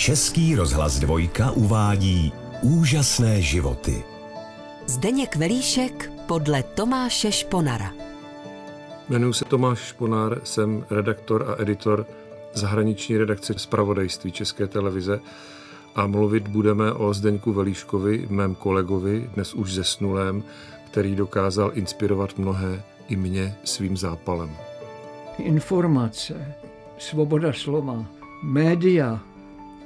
Český rozhlas dvojka uvádí úžasné životy. Zdeněk Velíšek podle Tomáše Šponara. Jmenuji se Tomáš Šponár, jsem redaktor a editor zahraniční redakce zpravodajství České televize a mluvit budeme o Zdeňku Velíškovi, mém kolegovi, dnes už zesnulém, který dokázal inspirovat mnohé i mě svým zápalem. Informace, svoboda slova, média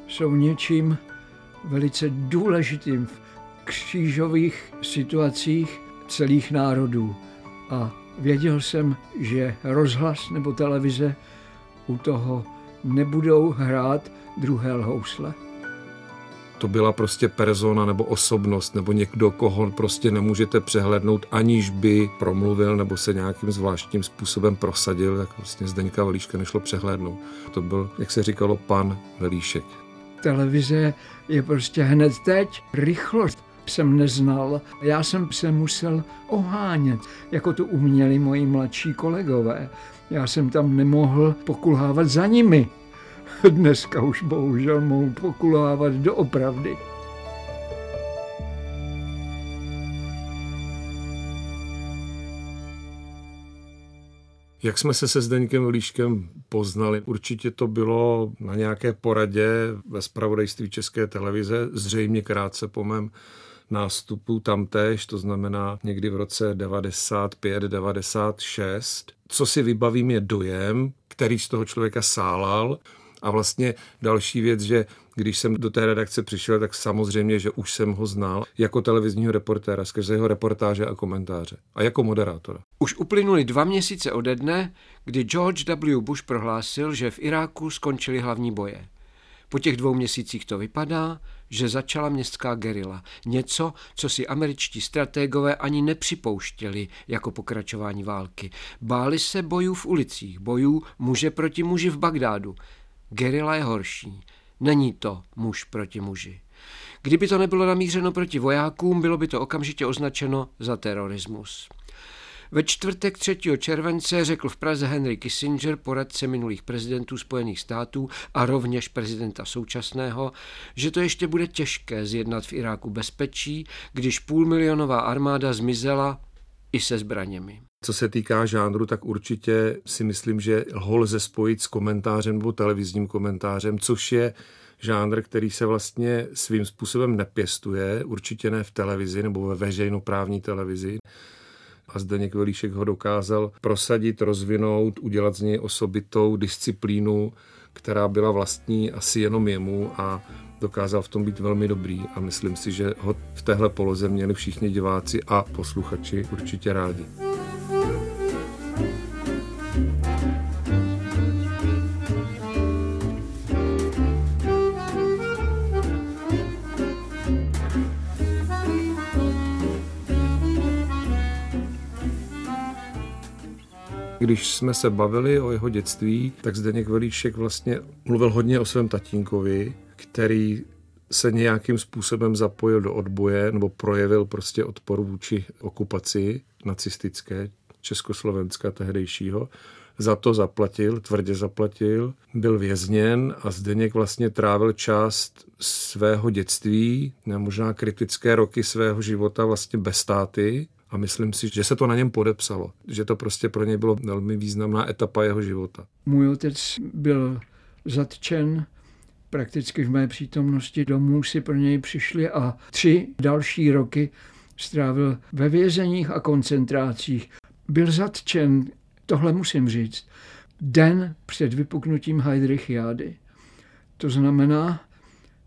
jsou něčím velice důležitým v křížových situacích celých národů. A věděl jsem, že rozhlas nebo televize u toho nebudou hrát druhé lhousle to byla prostě persona nebo osobnost nebo někdo, koho prostě nemůžete přehlednout, aniž by promluvil nebo se nějakým zvláštním způsobem prosadil, tak vlastně Zdeňka Velíška nešlo přehlédnout. To byl, jak se říkalo, pan Velíšek. Televize je prostě hned teď. Rychlost jsem neznal. Já jsem se musel ohánět, jako to uměli moji mladší kolegové. Já jsem tam nemohl pokulhávat za nimi. Dneska už bohužel mohu pokulávat doopravdy. Jak jsme se se Zdeňkem Líškem poznali? Určitě to bylo na nějaké poradě ve spravodajství České televize, zřejmě krátce po mém nástupu tamtéž, to znamená někdy v roce 95-96. Co si vybavím je dojem, který z toho člověka sálal. A vlastně další věc, že když jsem do té redakce přišel, tak samozřejmě, že už jsem ho znal jako televizního reportéra, skrze jeho reportáže a komentáře a jako moderátora. Už uplynuli dva měsíce ode dne, kdy George W. Bush prohlásil, že v Iráku skončily hlavní boje. Po těch dvou měsících to vypadá, že začala městská gerila. Něco, co si američtí strategové ani nepřipouštěli jako pokračování války. Báli se bojů v ulicích, bojů muže proti muži v Bagdádu. Gerila je horší. Není to muž proti muži. Kdyby to nebylo namířeno proti vojákům, bylo by to okamžitě označeno za terorismus. Ve čtvrtek 3. července řekl v Praze Henry Kissinger, poradce minulých prezidentů Spojených států a rovněž prezidenta současného, že to ještě bude těžké zjednat v Iráku bezpečí, když půlmilionová armáda zmizela i se zbraněmi. Co se týká žánru, tak určitě si myslím, že ho lze spojit s komentářem nebo televizním komentářem, což je žánr, který se vlastně svým způsobem nepěstuje, určitě ne v televizi nebo ve veřejnoprávní televizi. A Zdeněk Velíšek ho dokázal prosadit, rozvinout, udělat z něj osobitou disciplínu, která byla vlastní asi jenom jemu a dokázal v tom být velmi dobrý a myslím si, že ho v téhle poloze měli všichni diváci a posluchači určitě rádi. Když jsme se bavili o jeho dětství, tak Zdeněk Velíšek vlastně mluvil hodně o svém tatínkovi, který se nějakým způsobem zapojil do odboje nebo projevil prostě odpor vůči okupaci nacistické Československa tehdejšího. Za to zaplatil, tvrdě zaplatil, byl vězněn a Zdeněk vlastně trávil část svého dětství, ne možná kritické roky svého života vlastně bez státy a myslím si, že se to na něm podepsalo, že to prostě pro něj bylo velmi významná etapa jeho života. Můj otec byl zatčen prakticky v mé přítomnosti domů si pro něj přišli a tři další roky strávil ve vězeních a koncentrácích. Byl zatčen, tohle musím říct, den před vypuknutím Heidrichiády. To znamená,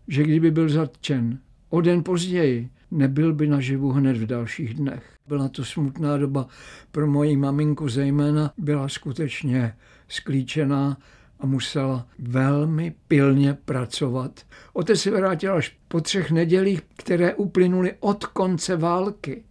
že kdyby byl zatčen o den později, nebyl by naživu hned v dalších dnech. Byla to smutná doba pro moji maminku zejména, byla skutečně sklíčená a musela velmi pilně pracovat. Otec se vrátil až po třech nedělích, které uplynuly od konce války.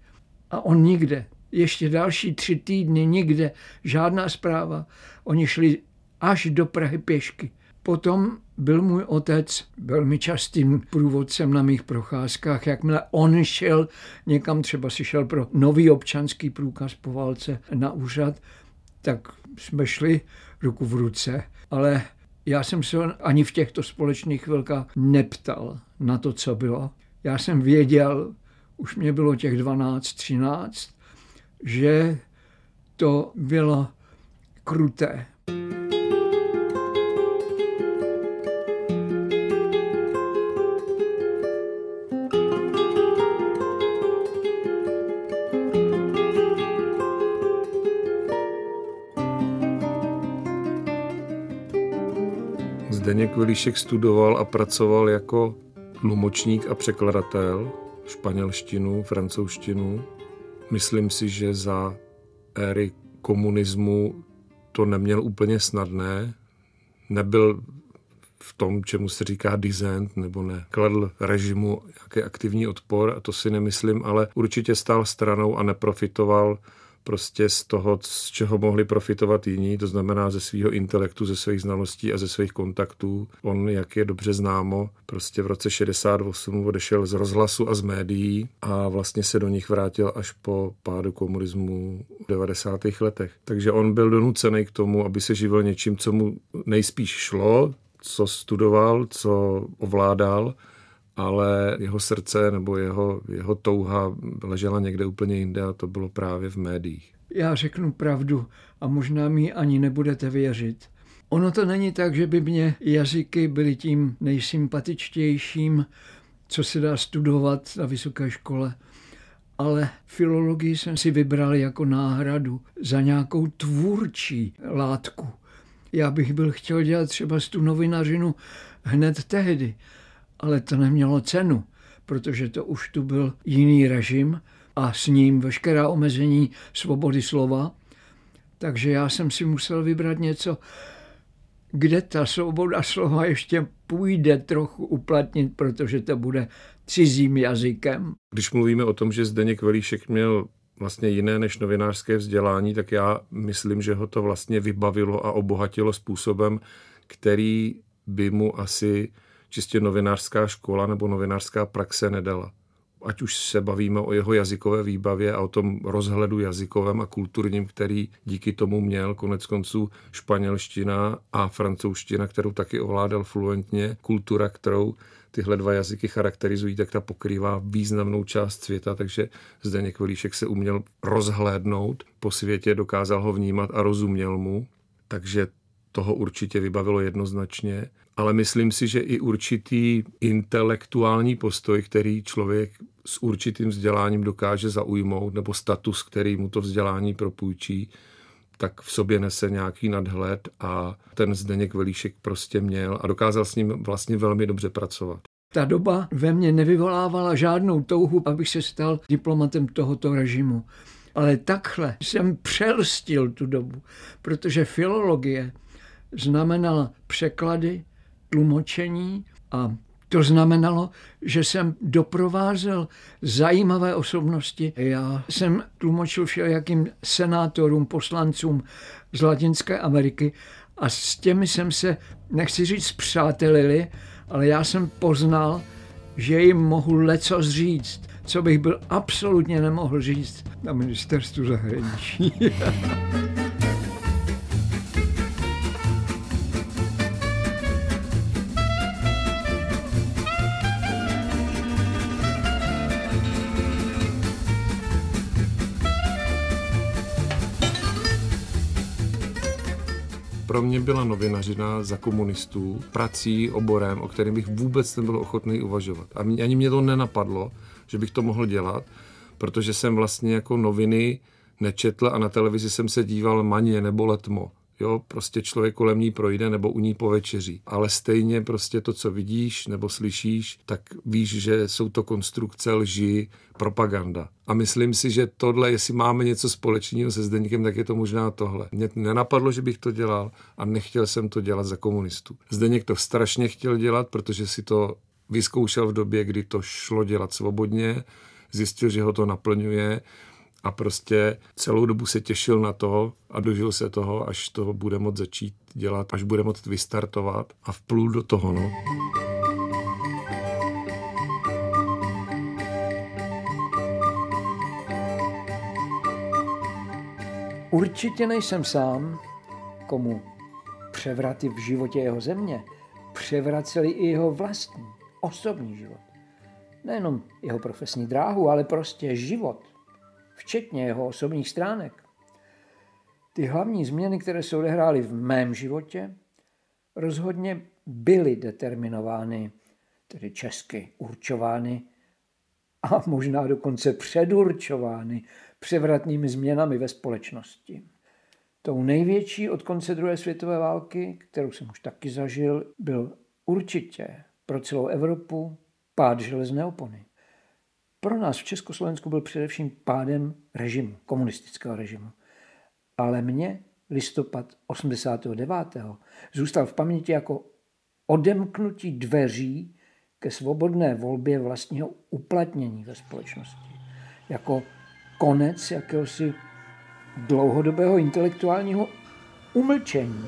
A on nikde, ještě další tři týdny nikde, žádná zpráva. Oni šli až do Prahy pěšky. Potom byl můj otec velmi častým průvodcem na mých procházkách. Jakmile on šel někam, třeba si šel pro nový občanský průkaz po válce na úřad, tak jsme šli ruku v ruce. Ale Já jsem se ani v těchto společných chvilkách neptal na to, co bylo. Já jsem věděl, už mě bylo těch 12, 13, že to bylo kruté. Zdeněk Vilíšek studoval a pracoval jako tlumočník a překladatel španělštinu, francouzštinu. Myslím si, že za éry komunismu to neměl úplně snadné. Nebyl v tom, čemu se říká dizent, nebo ne. Kladl režimu nějaký aktivní odpor, a to si nemyslím, ale určitě stál stranou a neprofitoval prostě z toho, z čeho mohli profitovat jiní, to znamená ze svého intelektu, ze svých znalostí a ze svých kontaktů. On, jak je dobře známo, prostě v roce 68 odešel z rozhlasu a z médií a vlastně se do nich vrátil až po pádu komunismu v 90. letech. Takže on byl donucený k tomu, aby se živil něčím, co mu nejspíš šlo, co studoval, co ovládal, ale jeho srdce nebo jeho, jeho touha ležela někde úplně jinde a to bylo právě v médiích. Já řeknu pravdu a možná mi ani nebudete věřit. Ono to není tak, že by mě jazyky byly tím nejsympatičtějším, co se dá studovat na vysoké škole, ale filologii jsem si vybral jako náhradu za nějakou tvůrčí látku. Já bych byl chtěl dělat třeba tu novinařinu hned tehdy, ale to nemělo cenu, protože to už tu byl jiný režim a s ním veškerá omezení svobody slova. Takže já jsem si musel vybrat něco, kde ta svoboda slova ještě půjde trochu uplatnit, protože to bude cizím jazykem. Když mluvíme o tom, že Zdeněk Velíšek měl vlastně jiné než novinářské vzdělání, tak já myslím, že ho to vlastně vybavilo a obohatilo způsobem, který by mu asi čistě novinářská škola nebo novinářská praxe nedala. Ať už se bavíme o jeho jazykové výbavě a o tom rozhledu jazykovém a kulturním, který díky tomu měl, konec konců španělština a francouzština, kterou taky ovládal fluentně, kultura, kterou tyhle dva jazyky charakterizují, tak ta pokrývá významnou část světa, takže Zdeněk Velíšek se uměl rozhlédnout po světě, dokázal ho vnímat a rozuměl mu, takže toho určitě vybavilo jednoznačně ale myslím si, že i určitý intelektuální postoj, který člověk s určitým vzděláním dokáže zaujmout, nebo status, který mu to vzdělání propůjčí, tak v sobě nese nějaký nadhled a ten Zdeněk Velíšek prostě měl a dokázal s ním vlastně velmi dobře pracovat. Ta doba ve mně nevyvolávala žádnou touhu, abych se stal diplomatem tohoto režimu. Ale takhle jsem přelstil tu dobu, protože filologie znamenala překlady, tlumočení a to znamenalo, že jsem doprovázel zajímavé osobnosti. Já jsem tlumočil všelijakým senátorům, poslancům z Latinské Ameriky a s těmi jsem se, nechci říct přátelili, ale já jsem poznal, že jim mohu leco říct, co bych byl absolutně nemohl říct na ministerstvu zahraničí. pro mě byla novinařina za komunistů prací, oborem, o kterém bych vůbec nebyl ochotný uvažovat. A ani mě to nenapadlo, že bych to mohl dělat, protože jsem vlastně jako noviny nečetl a na televizi jsem se díval maně nebo letmo. Jo, prostě člověk kolem ní projde nebo u ní povečeří. Ale stejně prostě to, co vidíš nebo slyšíš, tak víš, že jsou to konstrukce lži, propaganda. A myslím si, že tohle, jestli máme něco společného se Zdeníkem, tak je to možná tohle. Mě nenapadlo, že bych to dělal a nechtěl jsem to dělat za komunistů. Zdeněk to strašně chtěl dělat, protože si to vyzkoušel v době, kdy to šlo dělat svobodně, zjistil, že ho to naplňuje a prostě celou dobu se těšil na to a dožil se toho, až to bude moct začít dělat, až bude moct vystartovat a vplul do toho. No. Určitě nejsem sám, komu převraty v životě jeho země převraceli i jeho vlastní, osobní život. Nejenom jeho profesní dráhu, ale prostě život, včetně jeho osobních stránek. Ty hlavní změny, které se odehrály v mém životě, rozhodně byly determinovány, tedy česky určovány a možná dokonce předurčovány převratnými změnami ve společnosti. Tou největší od konce druhé světové války, kterou jsem už taky zažil, byl určitě pro celou Evropu pád železné opony. Pro nás v Československu byl především pádem režimu, komunistického režimu. Ale mě listopad 89. zůstal v paměti jako odemknutí dveří ke svobodné volbě vlastního uplatnění ve společnosti. Jako konec jakéhosi dlouhodobého intelektuálního umlčení.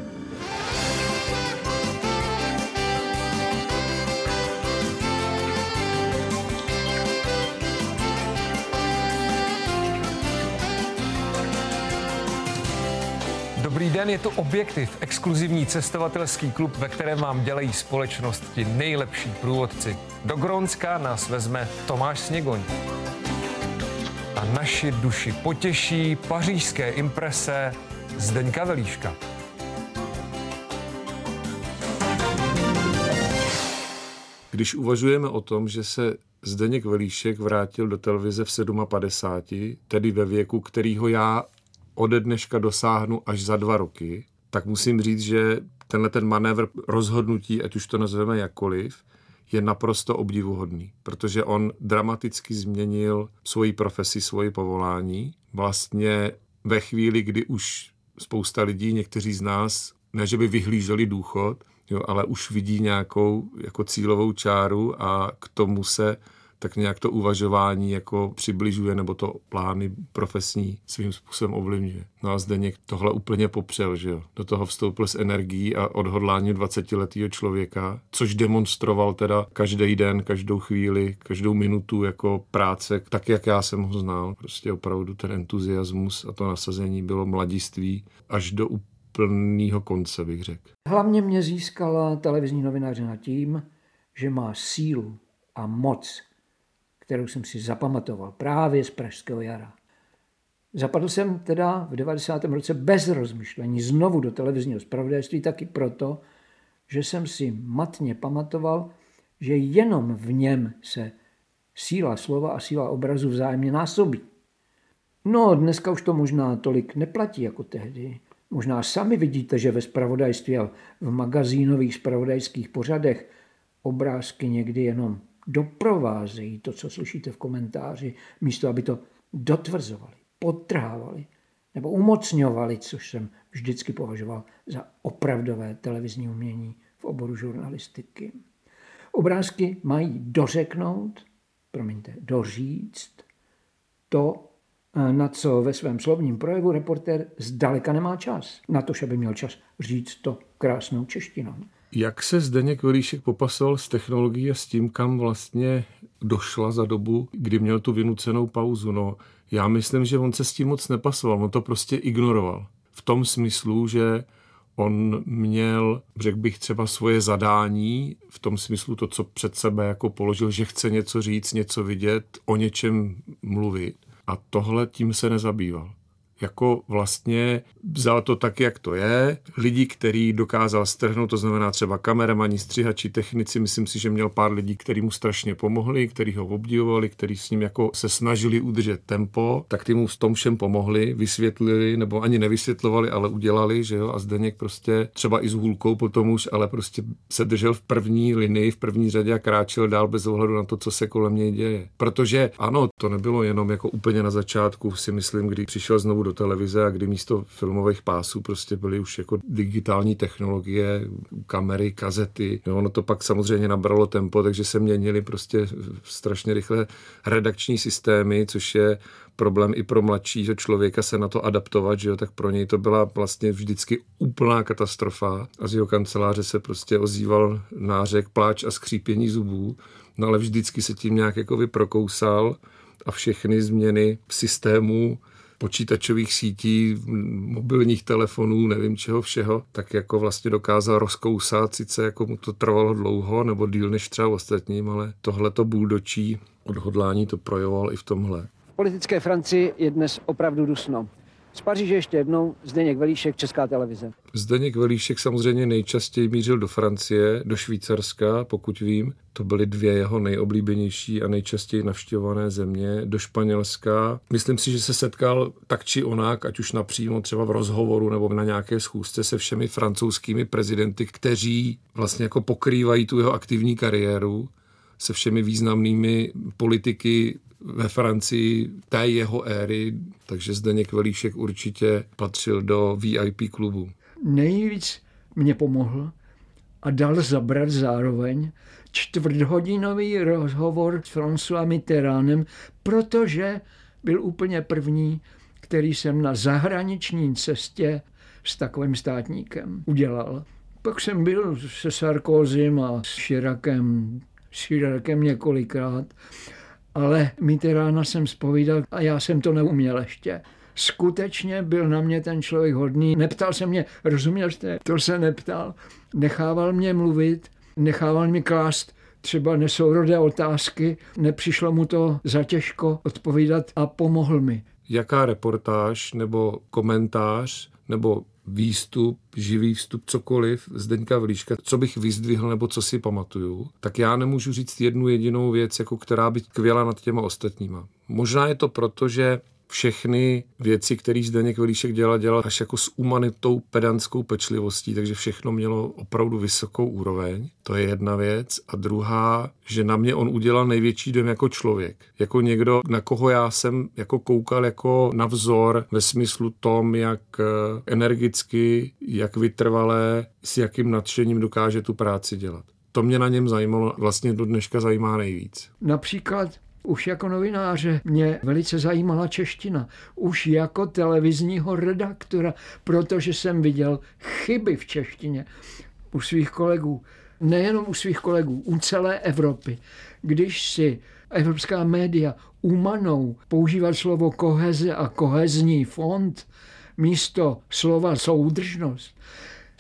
Dobrý den, je to Objektiv, exkluzivní cestovatelský klub, ve kterém vám dělají společnost ti nejlepší průvodci. Do Grónska nás vezme Tomáš Sněgoň. A naši duši potěší pařížské imprese Zdeňka Velíška. Když uvažujeme o tom, že se Zdeněk Velíšek vrátil do televize v 57, tedy ve věku, kterýho já ode dneška dosáhnu až za dva roky, tak musím říct, že tenhle ten manévr rozhodnutí, ať už to nazveme jakkoliv, je naprosto obdivuhodný, protože on dramaticky změnil svoji profesi, svoji povolání. Vlastně ve chvíli, kdy už spousta lidí, někteří z nás, ne že by vyhlíželi důchod, jo, ale už vidí nějakou jako cílovou čáru a k tomu se tak nějak to uvažování jako přibližuje nebo to plány profesní svým způsobem ovlivňuje. No a Zdeněk tohle úplně popřel, že jo. Do toho vstoupil s energií a odhodláním 20-letého člověka, což demonstroval teda každý den, každou chvíli, každou minutu jako práce, tak jak já jsem ho znal. Prostě opravdu ten entuziasmus a to nasazení bylo mladiství až do úplného konce, bych řekl. Hlavně mě získala televizní novinářina tím, že má sílu a moc kterou jsem si zapamatoval právě z Pražského jara. Zapadl jsem teda v 90. roce bez rozmyšlení znovu do televizního zpravodajství taky proto, že jsem si matně pamatoval, že jenom v něm se síla slova a síla obrazu vzájemně násobí. No, dneska už to možná tolik neplatí jako tehdy. Možná sami vidíte, že ve spravodajství a v magazínových spravodajských pořadech obrázky někdy jenom doprovázejí to, co slyšíte v komentáři, místo aby to dotvrzovali, podtrhávali nebo umocňovali, což jsem vždycky považoval za opravdové televizní umění v oboru žurnalistiky. Obrázky mají dořeknout, promiňte, doříct to, na co ve svém slovním projevu reportér zdaleka nemá čas. Na to, aby měl čas říct to krásnou češtinou. Jak se Zdeněk Velíšek popasoval s technologií a s tím, kam vlastně došla za dobu, kdy měl tu vynucenou pauzu? No, já myslím, že on se s tím moc nepasoval, on to prostě ignoroval. V tom smyslu, že on měl, řekl bych, třeba svoje zadání, v tom smyslu to, co před sebe jako položil, že chce něco říct, něco vidět, o něčem mluvit. A tohle tím se nezabýval jako vlastně vzal to tak, jak to je. Lidi, který dokázal strhnout, to znamená třeba kameramani, střihači, technici, myslím si, že měl pár lidí, kteří mu strašně pomohli, kteří ho obdivovali, kteří s ním jako se snažili udržet tempo, tak ty mu v tom všem pomohli, vysvětlili, nebo ani nevysvětlovali, ale udělali, že jo, a Zdeněk prostě třeba i s hůlkou potom už, ale prostě se držel v první linii, v první řadě a kráčel dál bez ohledu na to, co se kolem něj děje. Protože ano, to nebylo jenom jako úplně na začátku, si myslím, kdy přišel znovu televize a kdy místo filmových pásů prostě byly už jako digitální technologie, kamery, kazety. No, ono to pak samozřejmě nabralo tempo, takže se měnily prostě strašně rychle redakční systémy, což je problém i pro mladšího člověka se na to adaptovat, že jo, tak pro něj to byla vlastně vždycky úplná katastrofa a z jeho kanceláře se prostě ozýval nářek, pláč a skřípění zubů, no ale vždycky se tím nějak jako vyprokousal a všechny změny systému počítačových sítí, mobilních telefonů, nevím čeho všeho, tak jako vlastně dokázal rozkousat, sice jako mu to trvalo dlouho, nebo díl než třeba ostatním, ale tohle to buldočí odhodlání to projevoval i v tomhle. V politické Francii je dnes opravdu dusno. Z Paříže ještě jednou Zdeněk Velíšek, Česká televize. Zdeněk Velíšek samozřejmě nejčastěji mířil do Francie, do Švýcarska, pokud vím. To byly dvě jeho nejoblíbenější a nejčastěji navštěvované země. Do Španělska. Myslím si, že se setkal tak či onak, ať už napřímo třeba v rozhovoru nebo na nějaké schůzce se všemi francouzskými prezidenty, kteří vlastně jako pokrývají tu jeho aktivní kariéru se všemi významnými politiky ve Francii té jeho éry, takže Zdeněk Velíšek určitě patřil do VIP klubu. Nejvíc mě pomohl a dal zabrat zároveň čtvrthodinový rozhovor s François Mitterrandem, protože byl úplně první, který jsem na zahraniční cestě s takovým státníkem udělal. Pak jsem byl se Sarkozym a s Širakem, s Širakem několikrát ale Mitterána jsem spovídal a já jsem to neuměl ještě. Skutečně byl na mě ten člověk hodný. Neptal se mě, rozuměl jste? To se neptal. Nechával mě mluvit, nechával mě klást třeba nesourodé otázky, nepřišlo mu to za těžko odpovídat a pomohl mi. Jaká reportáž nebo komentář nebo výstup, živý vstup, cokoliv Zdeňka Vlíška, co bych vyzdvihl nebo co si pamatuju, tak já nemůžu říct jednu jedinou věc, jako která by kvěla nad těma ostatníma. Možná je to proto, že všechny věci, které Zdeněk Velíšek dělal, dělal až jako s umanitou pedantskou pečlivostí, takže všechno mělo opravdu vysokou úroveň. To je jedna věc. A druhá, že na mě on udělal největší dojem jako člověk. Jako někdo, na koho já jsem jako koukal jako na vzor ve smyslu tom, jak eh, energicky, jak vytrvalé, s jakým nadšením dokáže tu práci dělat. To mě na něm zajímalo, vlastně do dneška zajímá nejvíc. Například už jako novináře mě velice zajímala čeština. Už jako televizního redaktora, protože jsem viděl chyby v češtině u svých kolegů. Nejenom u svých kolegů, u celé Evropy. Když si evropská média umanou používat slovo koheze a kohezní fond místo slova soudržnost,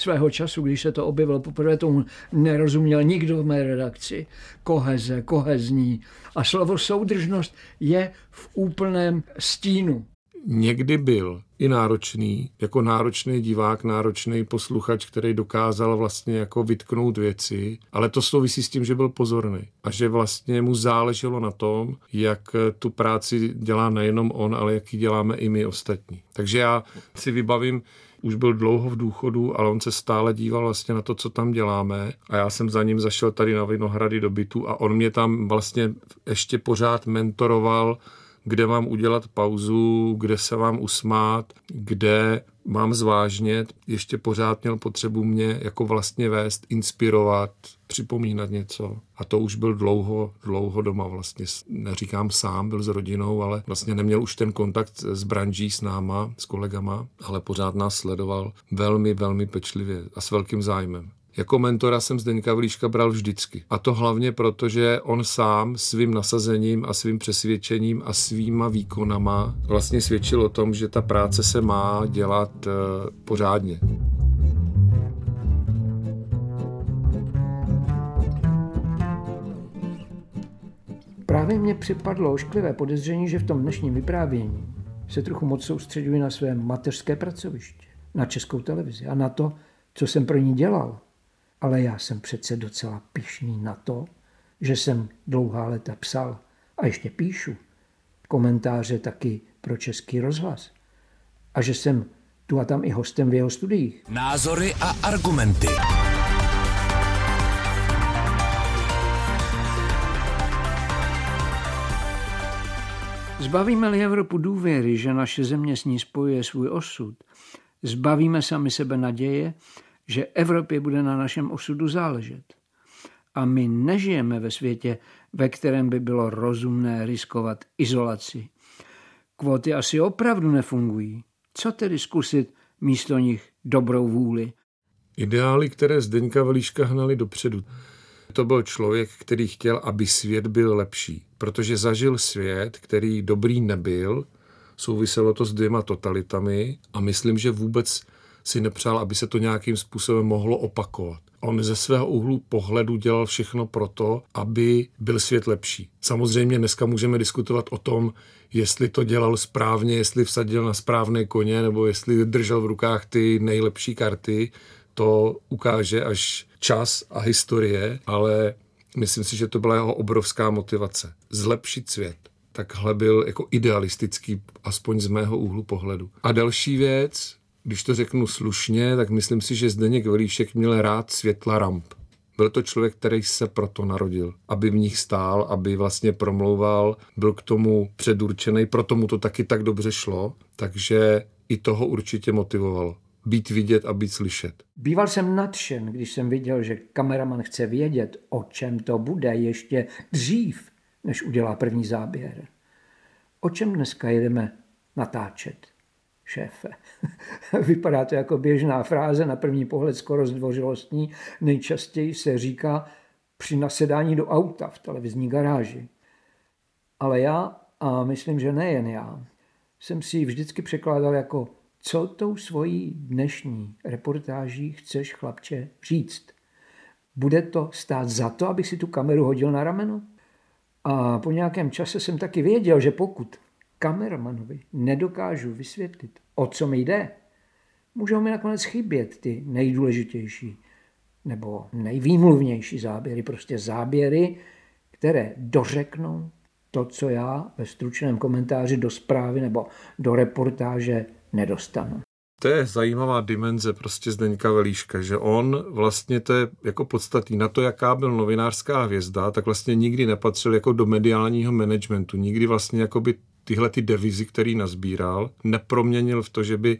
svého času, když se to objevilo poprvé, tomu nerozuměl nikdo v mé redakci. Koheze, kohezní. A slovo soudržnost je v úplném stínu. Někdy byl i náročný, jako náročný divák, náročný posluchač, který dokázal vlastně jako vytknout věci, ale to souvisí s tím, že byl pozorný a že vlastně mu záleželo na tom, jak tu práci dělá nejenom on, ale jak ji děláme i my ostatní. Takže já si vybavím už byl dlouho v důchodu, ale on se stále díval vlastně na to, co tam děláme. A já jsem za ním zašel tady na Vinohrady do bytu a on mě tam vlastně ještě pořád mentoroval, kde mám udělat pauzu, kde se mám usmát, kde mám zvážnět, ještě pořád měl potřebu mě jako vlastně vést, inspirovat, připomínat něco. A to už byl dlouho, dlouho doma vlastně. Neříkám sám, byl s rodinou, ale vlastně neměl už ten kontakt s branží, s náma, s kolegama, ale pořád nás sledoval velmi, velmi pečlivě a s velkým zájmem. Jako mentora jsem Zdeňka Vlíška bral vždycky. A to hlavně proto, že on sám svým nasazením a svým přesvědčením a svýma výkonama vlastně svědčil o tom, že ta práce se má dělat uh, pořádně. Právě mě připadlo ošklivé podezření, že v tom dnešním vyprávění se trochu moc soustředuji na své mateřské pracoviště, na českou televizi a na to, co jsem pro ní dělal ale já jsem přece docela pišný na to, že jsem dlouhá léta psal a ještě píšu komentáře taky pro Český rozhlas. A že jsem tu a tam i hostem v jeho studiích. Názory a argumenty. Zbavíme-li Evropu důvěry, že naše země s ní spojuje svůj osud, zbavíme sami sebe naděje, že Evropě bude na našem osudu záležet. A my nežijeme ve světě, ve kterém by bylo rozumné riskovat izolaci. Kvóty asi opravdu nefungují. Co tedy zkusit místo nich dobrou vůli? Ideály, které Zdeňka Velíška hnali dopředu. To byl člověk, který chtěl, aby svět byl lepší, protože zažil svět, který dobrý nebyl, souviselo to s dvěma totalitami a myslím, že vůbec si nepřál, aby se to nějakým způsobem mohlo opakovat. On ze svého úhlu pohledu dělal všechno proto, aby byl svět lepší. Samozřejmě dneska můžeme diskutovat o tom, jestli to dělal správně, jestli vsadil na správné koně, nebo jestli držel v rukách ty nejlepší karty. To ukáže až čas a historie, ale myslím si, že to byla jeho obrovská motivace. Zlepšit svět. Takhle byl jako idealistický, aspoň z mého úhlu pohledu. A další věc, když to řeknu slušně, tak myslím si, že Zdeněk Velíšek měl rád světla ramp. Byl to člověk, který se proto narodil, aby v nich stál, aby vlastně promlouval, byl k tomu předurčený, proto mu to taky tak dobře šlo, takže i toho určitě motivovalo. Být vidět a být slyšet. Býval jsem nadšen, když jsem viděl, že kameraman chce vědět, o čem to bude ještě dřív, než udělá první záběr. O čem dneska jedeme natáčet? Šéfe. Vypadá to jako běžná fráze, na první pohled skoro zdvořilostní. Nejčastěji se říká při nasedání do auta v televizní garáži. Ale já, a myslím, že nejen já, jsem si ji vždycky překládal jako co tou svojí dnešní reportáží chceš, chlapče, říct. Bude to stát za to, abych si tu kameru hodil na rameno? A po nějakém čase jsem taky věděl, že pokud kameramanovi nedokážu vysvětlit, o co mi jde, můžou mi nakonec chybět ty nejdůležitější nebo nejvýmluvnější záběry, prostě záběry, které dořeknou to, co já ve stručném komentáři do zprávy nebo do reportáže nedostanu. To je zajímavá dimenze prostě Zdeňka Velíška, že on vlastně to je jako podstatný. Na to, jaká byl novinářská hvězda, tak vlastně nikdy nepatřil jako do mediálního managementu, nikdy vlastně jako by tyhle ty devizy, který nazbíral, neproměnil v to, že by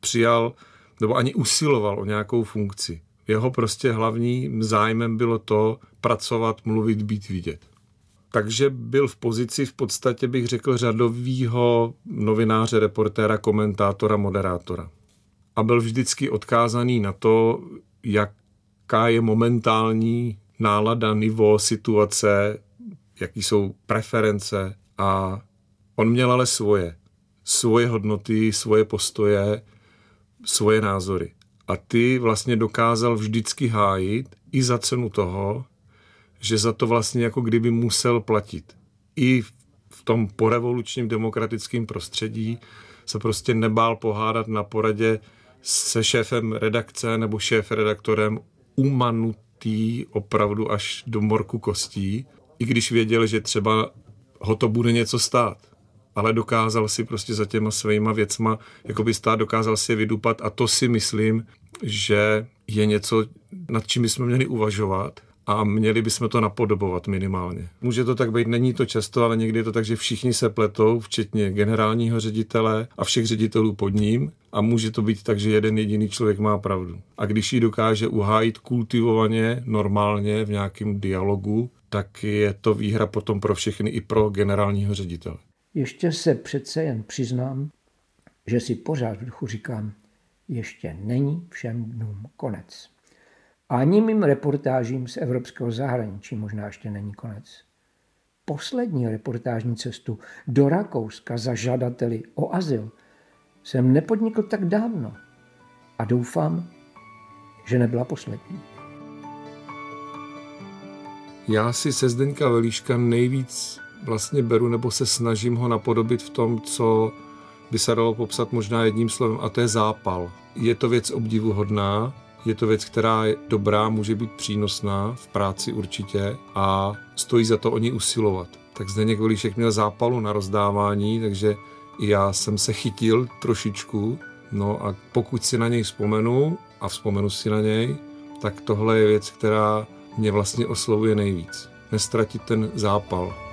přijal nebo ani usiloval o nějakou funkci. Jeho prostě hlavním zájmem bylo to pracovat, mluvit, být vidět. Takže byl v pozici v podstatě, bych řekl, řadovýho novináře, reportéra, komentátora, moderátora. A byl vždycky odkázaný na to, jaká je momentální nálada, nivo, situace, jaký jsou preference a On měl ale svoje. Svoje hodnoty, svoje postoje, svoje názory. A ty vlastně dokázal vždycky hájit i za cenu toho, že za to vlastně jako kdyby musel platit. I v tom porevolučním demokratickém prostředí se prostě nebál pohádat na poradě se šéfem redakce nebo šéf redaktorem umanutý opravdu až do morku kostí, i když věděl, že třeba ho to bude něco stát ale dokázal si prostě za těma svýma věcma jakoby stát, dokázal si je vydupat a to si myslím, že je něco, nad čím bychom měli uvažovat a měli bychom to napodobovat minimálně. Může to tak být, není to často, ale někdy je to tak, že všichni se pletou, včetně generálního ředitele a všech ředitelů pod ním a může to být tak, že jeden jediný člověk má pravdu. A když ji dokáže uhájit kultivovaně, normálně v nějakém dialogu, tak je to výhra potom pro všechny i pro generálního ředitele. Ještě se přece jen přiznám, že si pořád v duchu říkám, ještě není všem dnům konec. Ani mým reportážím z evropského zahraničí možná ještě není konec. Poslední reportážní cestu do Rakouska za žadateli o azyl jsem nepodnikl tak dávno a doufám, že nebyla poslední. Já si se Zdeňka Velíška nejvíc vlastně beru nebo se snažím ho napodobit v tom, co by se dalo popsat možná jedním slovem, a to je zápal. Je to věc obdivuhodná, je to věc, která je dobrá, může být přínosná v práci určitě a stojí za to o ní usilovat. Tak Zdeněk Velíšek měl zápalu na rozdávání, takže já jsem se chytil trošičku. No a pokud si na něj vzpomenu, a vzpomenu si na něj, tak tohle je věc, která mě vlastně oslovuje nejvíc. Nestratit ten zápal.